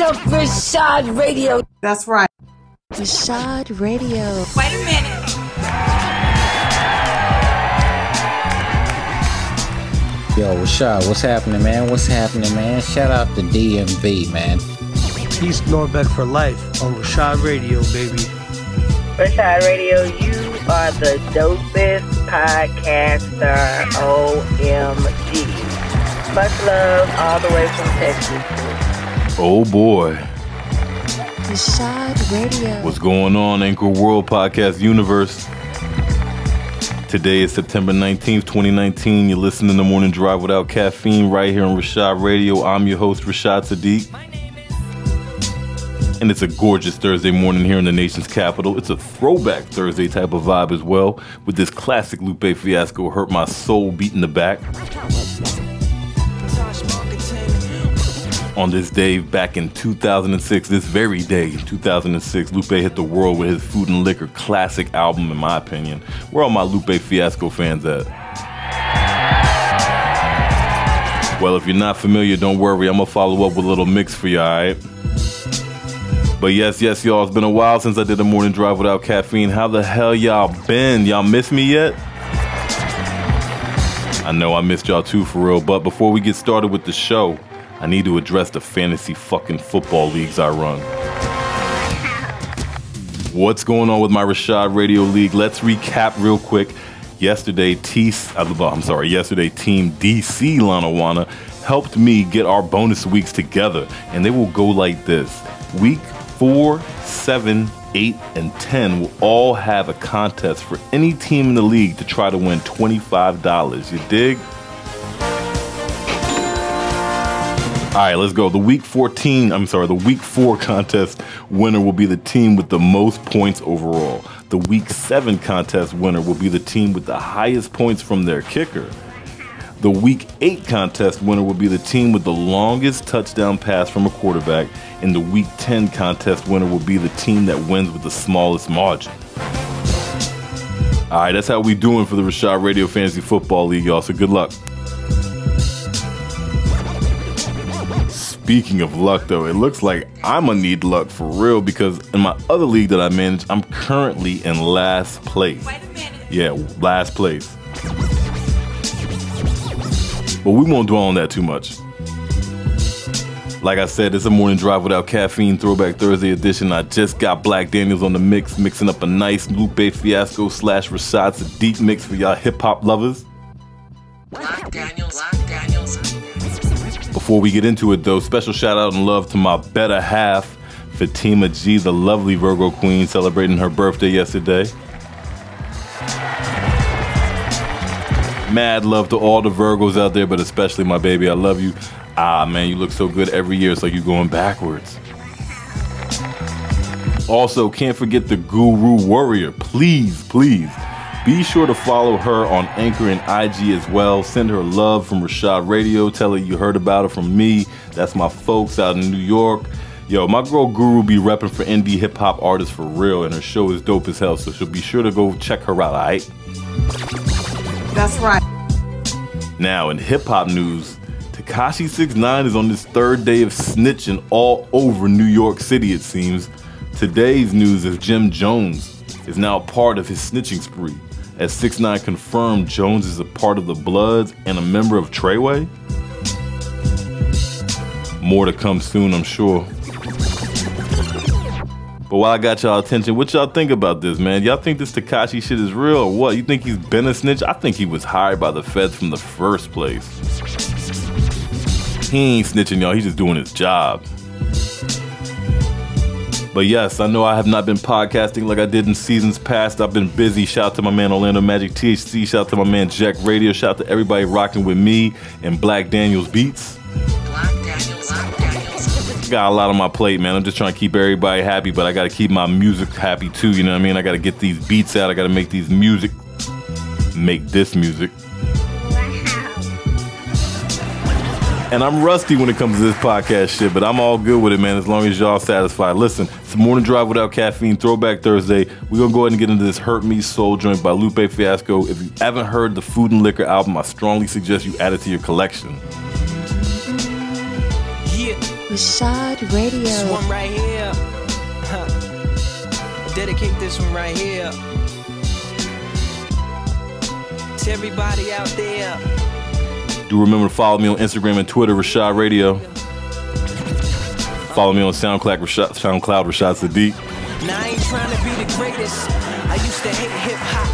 to Reshad Radio. That's right. Reshad Radio. Wait a minute. Yo, Reshad, what's happening, man? What's happening, man? Shout out to DMV, man. East Norbeck for life on Reshad Radio, baby. Reshad Radio, you are the dopest podcaster. OMG. Much love all the way from Texas. Oh boy. Reshad Radio. What's going on, Anchor World Podcast Universe? Today is September 19th, 2019. You're listening to Morning Drive Without Caffeine right here on Reshad Radio. I'm your host, Reshad Sadiq. And it's a gorgeous Thursday morning here in the nation's capital. It's a throwback Thursday type of vibe as well, with this classic Lupe Fiasco Hurt Me Soul beat in the back. On this day back in 2006, this very day, 2006, Lupe hit the world with his Food and Liquor classic album, in my opinion. Where are my Lupe Fiasco fans at? Well, if you're not familiar, don't worry. I'm gonna follow up with a little mix for you, alright? But yes, yes, y'all, it's been a while since I did a morning drive without caffeine. How the hell y'all been? Y'all miss me yet? I know I missed y'all too, for real. But before we get started with the show, I need to address the fantasy fucking football leagues I run. What's going on with my Reshad Radio League? Let's recap real quick. Yesterday, T, uh, I'm sorry, yesterday, Team DC Lanawana helped me get our bonus weeks together, and they will go like this. Week four, seven, eight, and 10 will all have a contest for any team in the league to try to win $25. You dig? All right, let's go. The week 14, I'm sorry, the week four contest winner will be the team with the most points overall. The week seven contest winner will be the team with the highest points from their kicker. The week eight contest winner will be the team with the longest touchdown pass from a quarterback. And the week 10 contest winner will be the team that wins with the smallest margin. All right, that's how we doing for the Reshad Radio Fantasy Football League, y'all. So good luck. Speaking of luck, though, it looks like I'm gonna need luck for real because in my other league that I manage, I'm currently in last place. Yeah, last place. But we won't dwell on that too much. Like I said, it's a morning drive without caffeine, Throwback Thursday edition. I just got Black Daniels on the mix, mixing up a nice Lupe Fiasco slash Reshad Sadiq mix for y'all hip hop lovers. Black Daniels. Black Daniels. Before we get into it, though, special shout out and love to my better half, Fatima G, the lovely Virgo queen, celebrating her birthday yesterday. Mad love to all the Virgos out there, but especially my baby. I love you. Ah, man, you look so good every year. It's like you're going backwards. Also, can't forget the Guru Warrior. Please, please be sure to follow her on Anchor and IG as well. Send her love from Reshad Radio. Tell her you heard about her from me. That's my folks out in New York. Yo, my girl Guru be repping for indie hip hop artists for real, and her show is dope as hell. So she'll be sure to go check her out, alright? That's right. Now, in hip hop news, Tekashi 69 is on this third day of snitching all over New York City, it seems. Today's news is Jim Jones is now part of his snitching spree. As 6 9 confirmed, Jones is a part of the Bloods and a member of Treyway. More to come soon, I'm sure. But while I got y'all attention, what y'all think about this, man? Y'all think this Tekashi shit is real or what? You think he's been a snitch? I think he was hired by the feds from the first place. He ain't snitching, y'all. He's just doing his job. But yes, I know I have not been podcasting like I did in seasons past. I've been busy. Shout out to my man Orlando Magic THC. Shout out to my man Jack Radio. Shout out to everybody rocking with me and Black Daniels Beats. Got a lot on my plate, man. I'm just trying to keep everybody happy, but I got to keep my music happy too. You know what I mean? I got to get these beats out. I got to make these music, make this music. And I'm rusty when it comes to this podcast shit, but I'm all good with it, man, as long as y'all satisfied. Listen, it's morning drive without caffeine, throwback Thursday. We're gonna go ahead and get into this Hurt Me Soul joint by Lupe Fiasco. If you haven't heard the Food and Liquor album, I strongly suggest you add it to your collection. Yeah, Reshad Radio. This one right here. Huh. Dedicate this one right here. To everybody out there. Do remember to follow me on Instagram and Twitter, Reshad Radio. Follow me on SoundCloud, Reshad, SoundCloud, Reshad Sadiq. Now I ain't trying to be the greatest. I used to hate hip hop.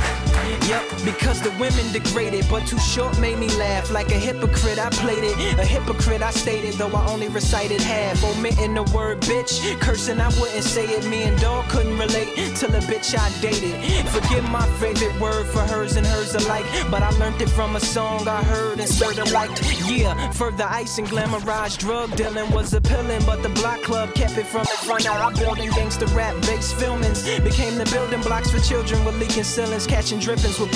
Yup, because the women degraded, but too short made me laugh. Like a hypocrite, I played it. A hypocrite, I stated, though I only recited half. Omitting the word bitch, cursing, I wouldn't say it. Me and dog couldn't relate till a bitch I dated. Forget my favorite word for hers and hers alike, but I learned it from a song I heard and sort of liked. Yeah, further ice and glamorized drug dealing was appealing, but the block club kept it from the front. Now I building gangster rap based filmings became the building blocks for children with leaking ceilings, catching drippings with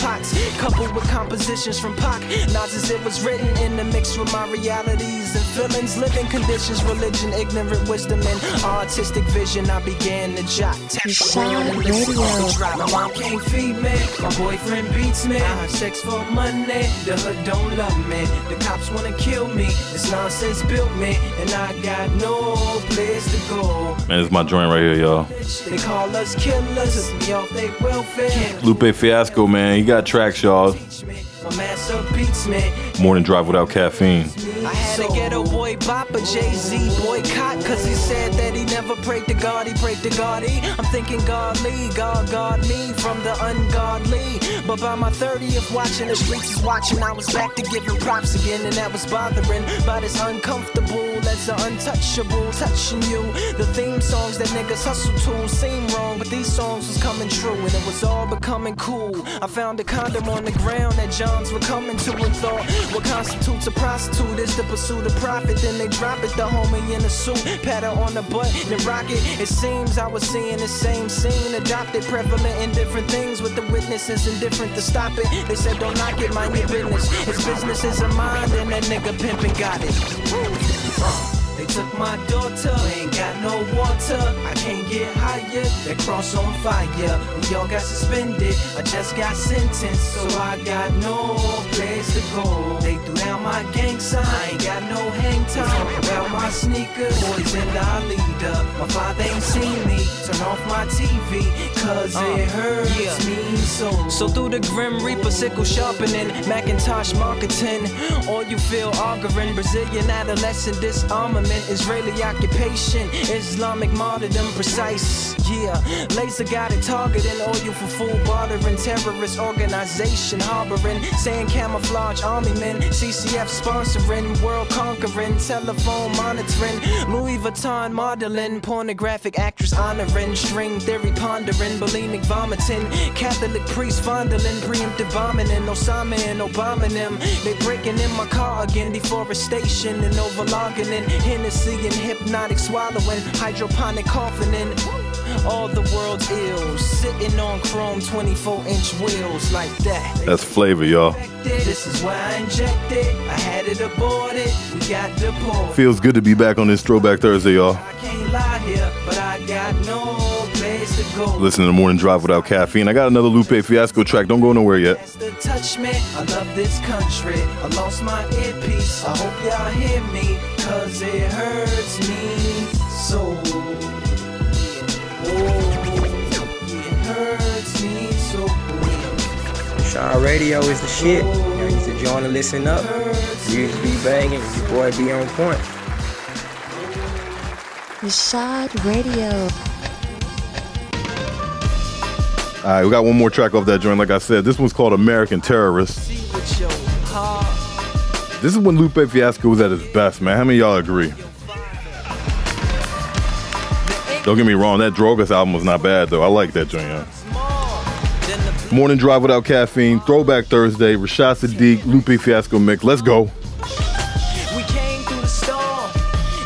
coupled with compositions from Pac. Nas as it was written in the mix with my realities and feelings, living conditions, religion, ignorant wisdom, and artistic vision. I began to jot. Tap away on the Radio. drop. My mom can't feed me, my boyfriend beats me. I have sex for money, the hood don't love me. The cops wanna kill me, this nonsense built me, and I got no place to go. Man, this is my joint right here, y'all. They call us killers, took me off they welfare. Can't Lupe Fiasco, man. He got tracks, y'all. teach me, my master beats me. Morning drive without caffeine. I had to get a boy bop, a Jay Z boycott, cause he said that he never prayed to God, he prayed to God. He, I'm thinking godly, God, God me from the ungodly. But by my 30th, watching the streets is watching, I was back to giving props again, and that was bothering. But it's uncomfortable as the untouchable, touching you. The theme songs that niggas hustle to seem wrong, but these songs was coming true, and it was all becoming cool. I found a condom on the ground that Johns were coming to and thought what constitutes a prostitute is the pursuit of profit. Then they drop it, the homie in a suit, pat her on the butt, then rock it. It seems I was seeing the same scene, adopted, prevalent in different things with the witnesses indifferent to stop it. They said don't knock it, mind your business. His business is a mind, and that nigga pimpin' got it. Uh, They took my daughter, we ain't got no water. I can't get higher, that cross on fire. We all got suspended, I just got sentenced, so I got no place to go. They threw down my gang sign, I ain't got no hang time. About my sneakers, boys and our leader. My father ain't seen me, turn off my TV, cause it hurts me so. So through the Grim Reaper sickle sharpening, Macintosh marketing, all you feel arguing, Brazilian adolescent disarmament, Israeli occupation, Islamic martyrdom precise. Yeah, laser guided targeting, all you for fool bartering, terrorist organization harboring, saying camouflage army men, CCF sponsoring, world conquering, telephone monitoring, Louis Vuitton modeling, pornographic actress honoring, string theory pondering, bulimic vomiting, Catholic priest fondling, preemptive and Osama and Obama them. They breaking in my car again, deforestation and overlogging in Hennessy and hypnotic swallowing, hydroponic coughing in. All the world's ills, sitting on chrome 24 inch wheels like that. That's flavor, y'all. This is why I injected. I had it aborted. We got deported. Feels good to be back on this Throwback Thursday, y'all. I can't lie here, but I got no place to go. Listen to the morning drive without caffeine. I got another Lupe Fiasco track. Don't go nowhere yet. Touch me. I love this country. I lost my earpiece. I hope y'all hear me, cause it hurts me so. Oh, it hurts me so. Shaw Radio is the shit. Y'all need to join and listen up. Music be banging, your boy be on point. Reshad Radio. All right, we got one more track off that joint. Like I said, this one's called American Terrorist. This is when Lupe Fiasco was at his best, man. How many y'all agree? Don't get me wrong, that Drogas album was not bad though. I like that joint. Yeah. Morning drive without caffeine, Throwback Thursday, Reshad Sadiq, Lupe Fiasco mix. Let's go. We came through the storm,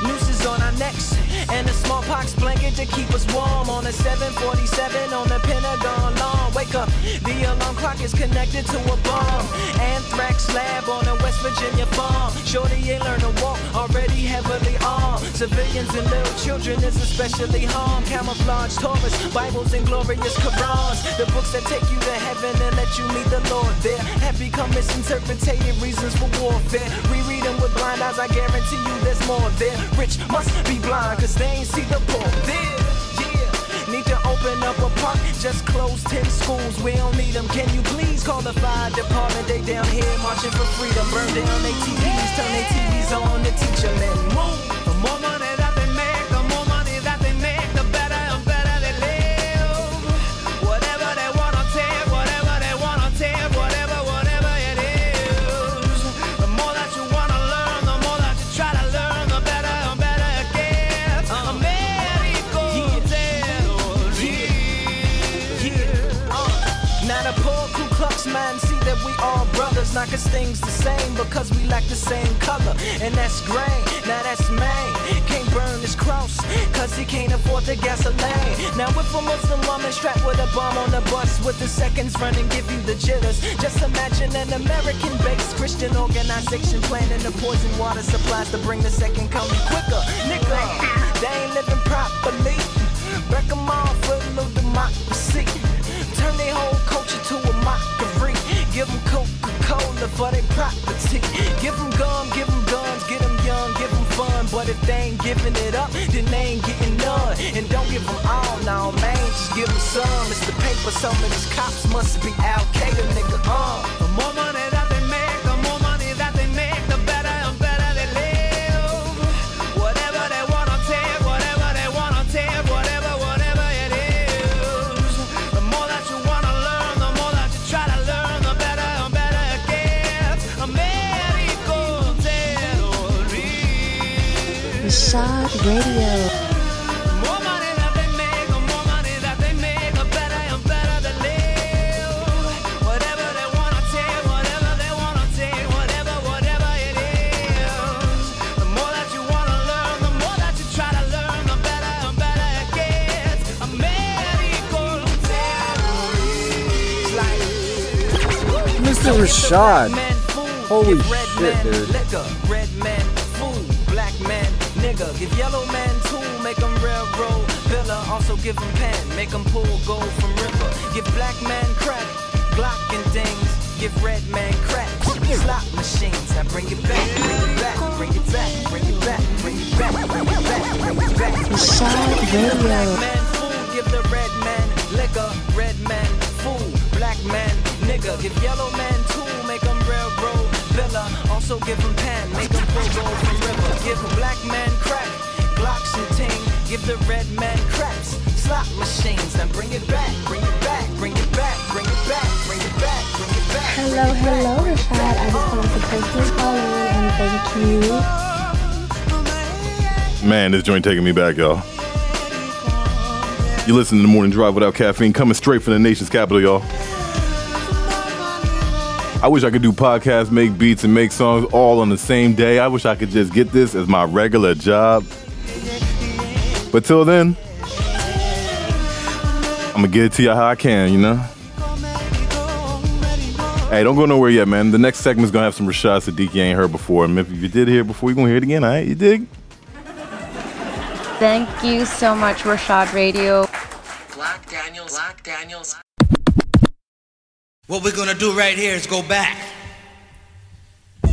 nooses on our necks, and a smallpox blanket to keep us warm. On a 747 on the Pentagon lawn. Wake up, the alarm clock is connected to a bomb. Anthrax lab on a West Virginia farm. Shorty ain't learned to walk, already heavily armed. Civilians and little children is especially harmed. Camouflage Torahs, Bibles and glorious Qurans. The books that take you to heaven and let you meet the Lord there have become misinterpreted reasons for warfare. Reread them with blind eyes, I guarantee you there's more there. Rich must be blind, cause they ain't see the poor there. Need to open up a park, just close 10 schools. We don't need them. Can you please call the fire department? They down here marching for freedom. Burn down their TVs, turn their TVs on to teach them move. Cause things the same, because we lack the same color, and that's gray. Now that's Maine. Can't burn his cross, cause he can't afford the gasoline. Now if a Muslim woman strapped with a bomb on the bus with the seconds running, give you the jitters. Just imagine an American-based Christian organization planning the poison water supplies to bring the second coming quicker. Nigga, they ain't living properly. Break 'em off for their property. Give them gum, give them guns, get them young, give them fun. But if they ain't giving it up, then they ain't getting none. And don't give them all, now man, just give them some. It's the paper, some of these cops must be Al Qaeda, nigga. Uh. Like Mr. Reshad. Holy red shit, dude. Nigga. Give yellow man tool, make him railroad pillar. Also give him pen, make him pull gold from river. Give black man crack, Glock and things. Give red man crack, slot machines. I bring it back, bring it back, bring it back, bring it back, bring it back, bring it back, bring it back. Reshad Black Radio. man fool, give the red man liquor. Red man fool, black man nigga. Give yellow man tool, make him railroad villa. Also give him pen, make him pull gold from the red man craps, slot machines. Then bring it back, bring it back, bring it back, bring it back, bring it back, bring it back. Hello, hello, Reshad. I just wanted to personally call in and thank you. Man, this joint taking me back, y'all. You listen to the morning drive without caffeine, coming straight from the nation's capital, y'all. I wish I could do podcasts, make beats, and make songs all on the same day. I wish I could just get this as my regular job. But till then, I'm gonna get it to you how I can, you know? Hey, don't go nowhere yet, man. The next segment's gonna have some Reshad Sadiq you ain't heard before. And if you did hear it before, you're gonna hear it again, all right? You dig? Thank you so much, Reshad Radio. Black Daniels. Black Daniels. What we're gonna do right here is go back.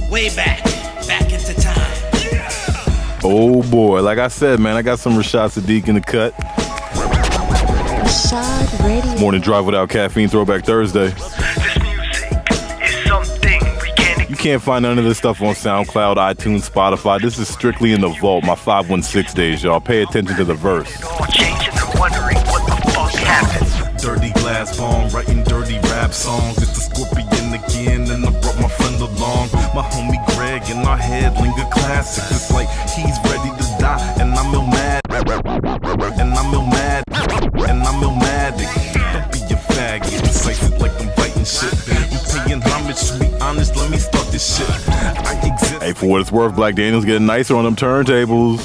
Way back. Back into time. Oh boy, like I said, man, I got some Reshad Sadiq in the cut. Reshad Radio. Morning drive without caffeine, throwback Thursday. You can't find none of this stuff on SoundCloud, iTunes, Spotify. This is strictly in the vault, my 516 days, y'all. Pay attention to the verse. Dirty glass bomb, writing dirty rap songs. It's the scorpion again, and I brought my friend along. My homie Greg in our head, linger classics. It's like he's ready to die, and I'm ill mad. And I'm ill mad. And I'm illmatic. Don't be a faggot. Like I'm biting shit. I'm paying homage to be honest. Let me start this shit. I exist. Hey, for what it's worth, Black Daniels getting nicer on them turntables.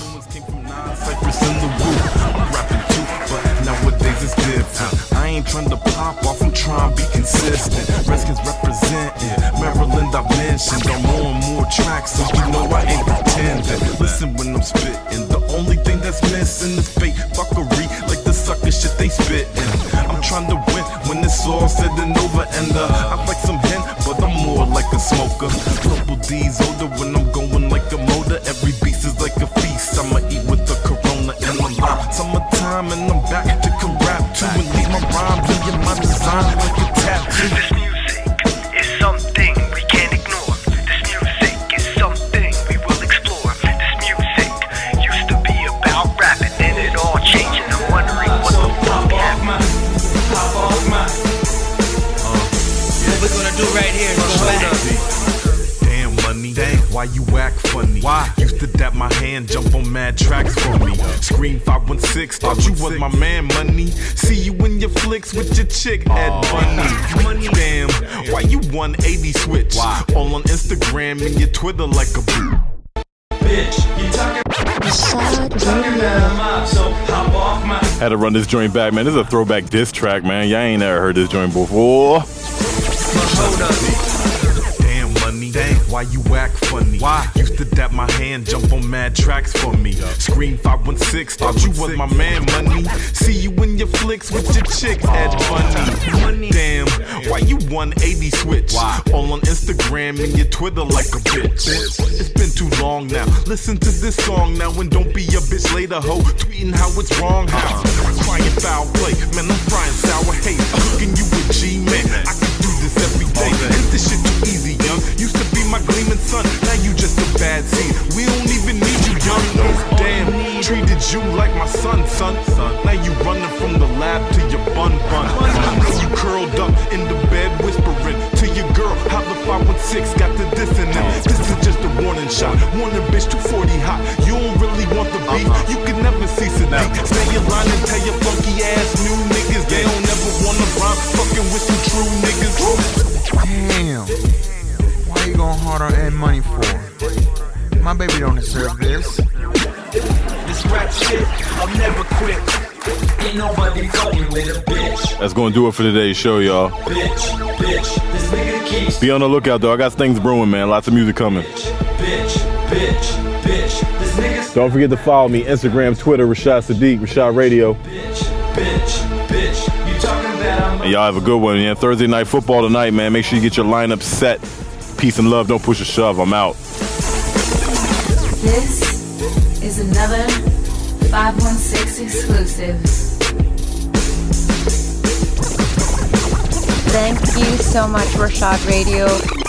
Cypress in the roof. I'm rapping too, but nowadays it's different. I ain't trying to pop off, I'm trying to be consistent. Redskins representing Maryland, I've mentioned. On more tracks, so you know I ain't pretending. Listen when I'm spitting, the only thing that's missing is fake fuckery, like the sucker shit they spitting. I'm trying to win when it's all said and over, and uh, I like some hen, but I'm more like a smoker. Double D's older when I'm going dap on mad tracks for me. Scream 516, thought you was my man, money. See you in your flicks with your chick, Ed Bunny. Money, damn, why you 180 switch? All on Instagram and your Twitter like a boo. Bitch, you talking, talking about a mob, so hop off my. Had to run this joint back, man. This is a throwback diss track, man. Y'all ain't never heard this joint before. Damn damn. Why you act funny? Why? Used to dap my hand, jump on mad tracks for me. Scream 516, thought you was my man, money. See you in your flicks with your chick, Ed Bunny. Damn, why you 180 switch? Why? All on Instagram and your Twitter like a bitch. It's been too long now. Listen to this song now and don't be a bitch later, ho. Tweeting how it's wrong, how. Uh. Crying foul play, man, I'm frying sour hate. Cooking you with G, man. I can do this every day. Ain't this shit easy, young? Used to be my gleaming sun, now you just a bad seed. We don't even need you, young. Damn, treated you like my son, son. Now you running from the lab to your bun bun. Now you curled That's gonna do it for today's show, y'all. Bitch, bitch. Be on the lookout, though. I got things brewing, man. Lots of music coming. Bitch. Don't forget to follow me Instagram, Twitter, Reshad Sadiq, Reshad Radio. And y'all have a good one, man. Thursday night football tonight, man. Make sure you get your lineup set. Peace and love. Don't push a shove. I'm out. This is another 516 exclusive. Thank you so much, Reshad Radio.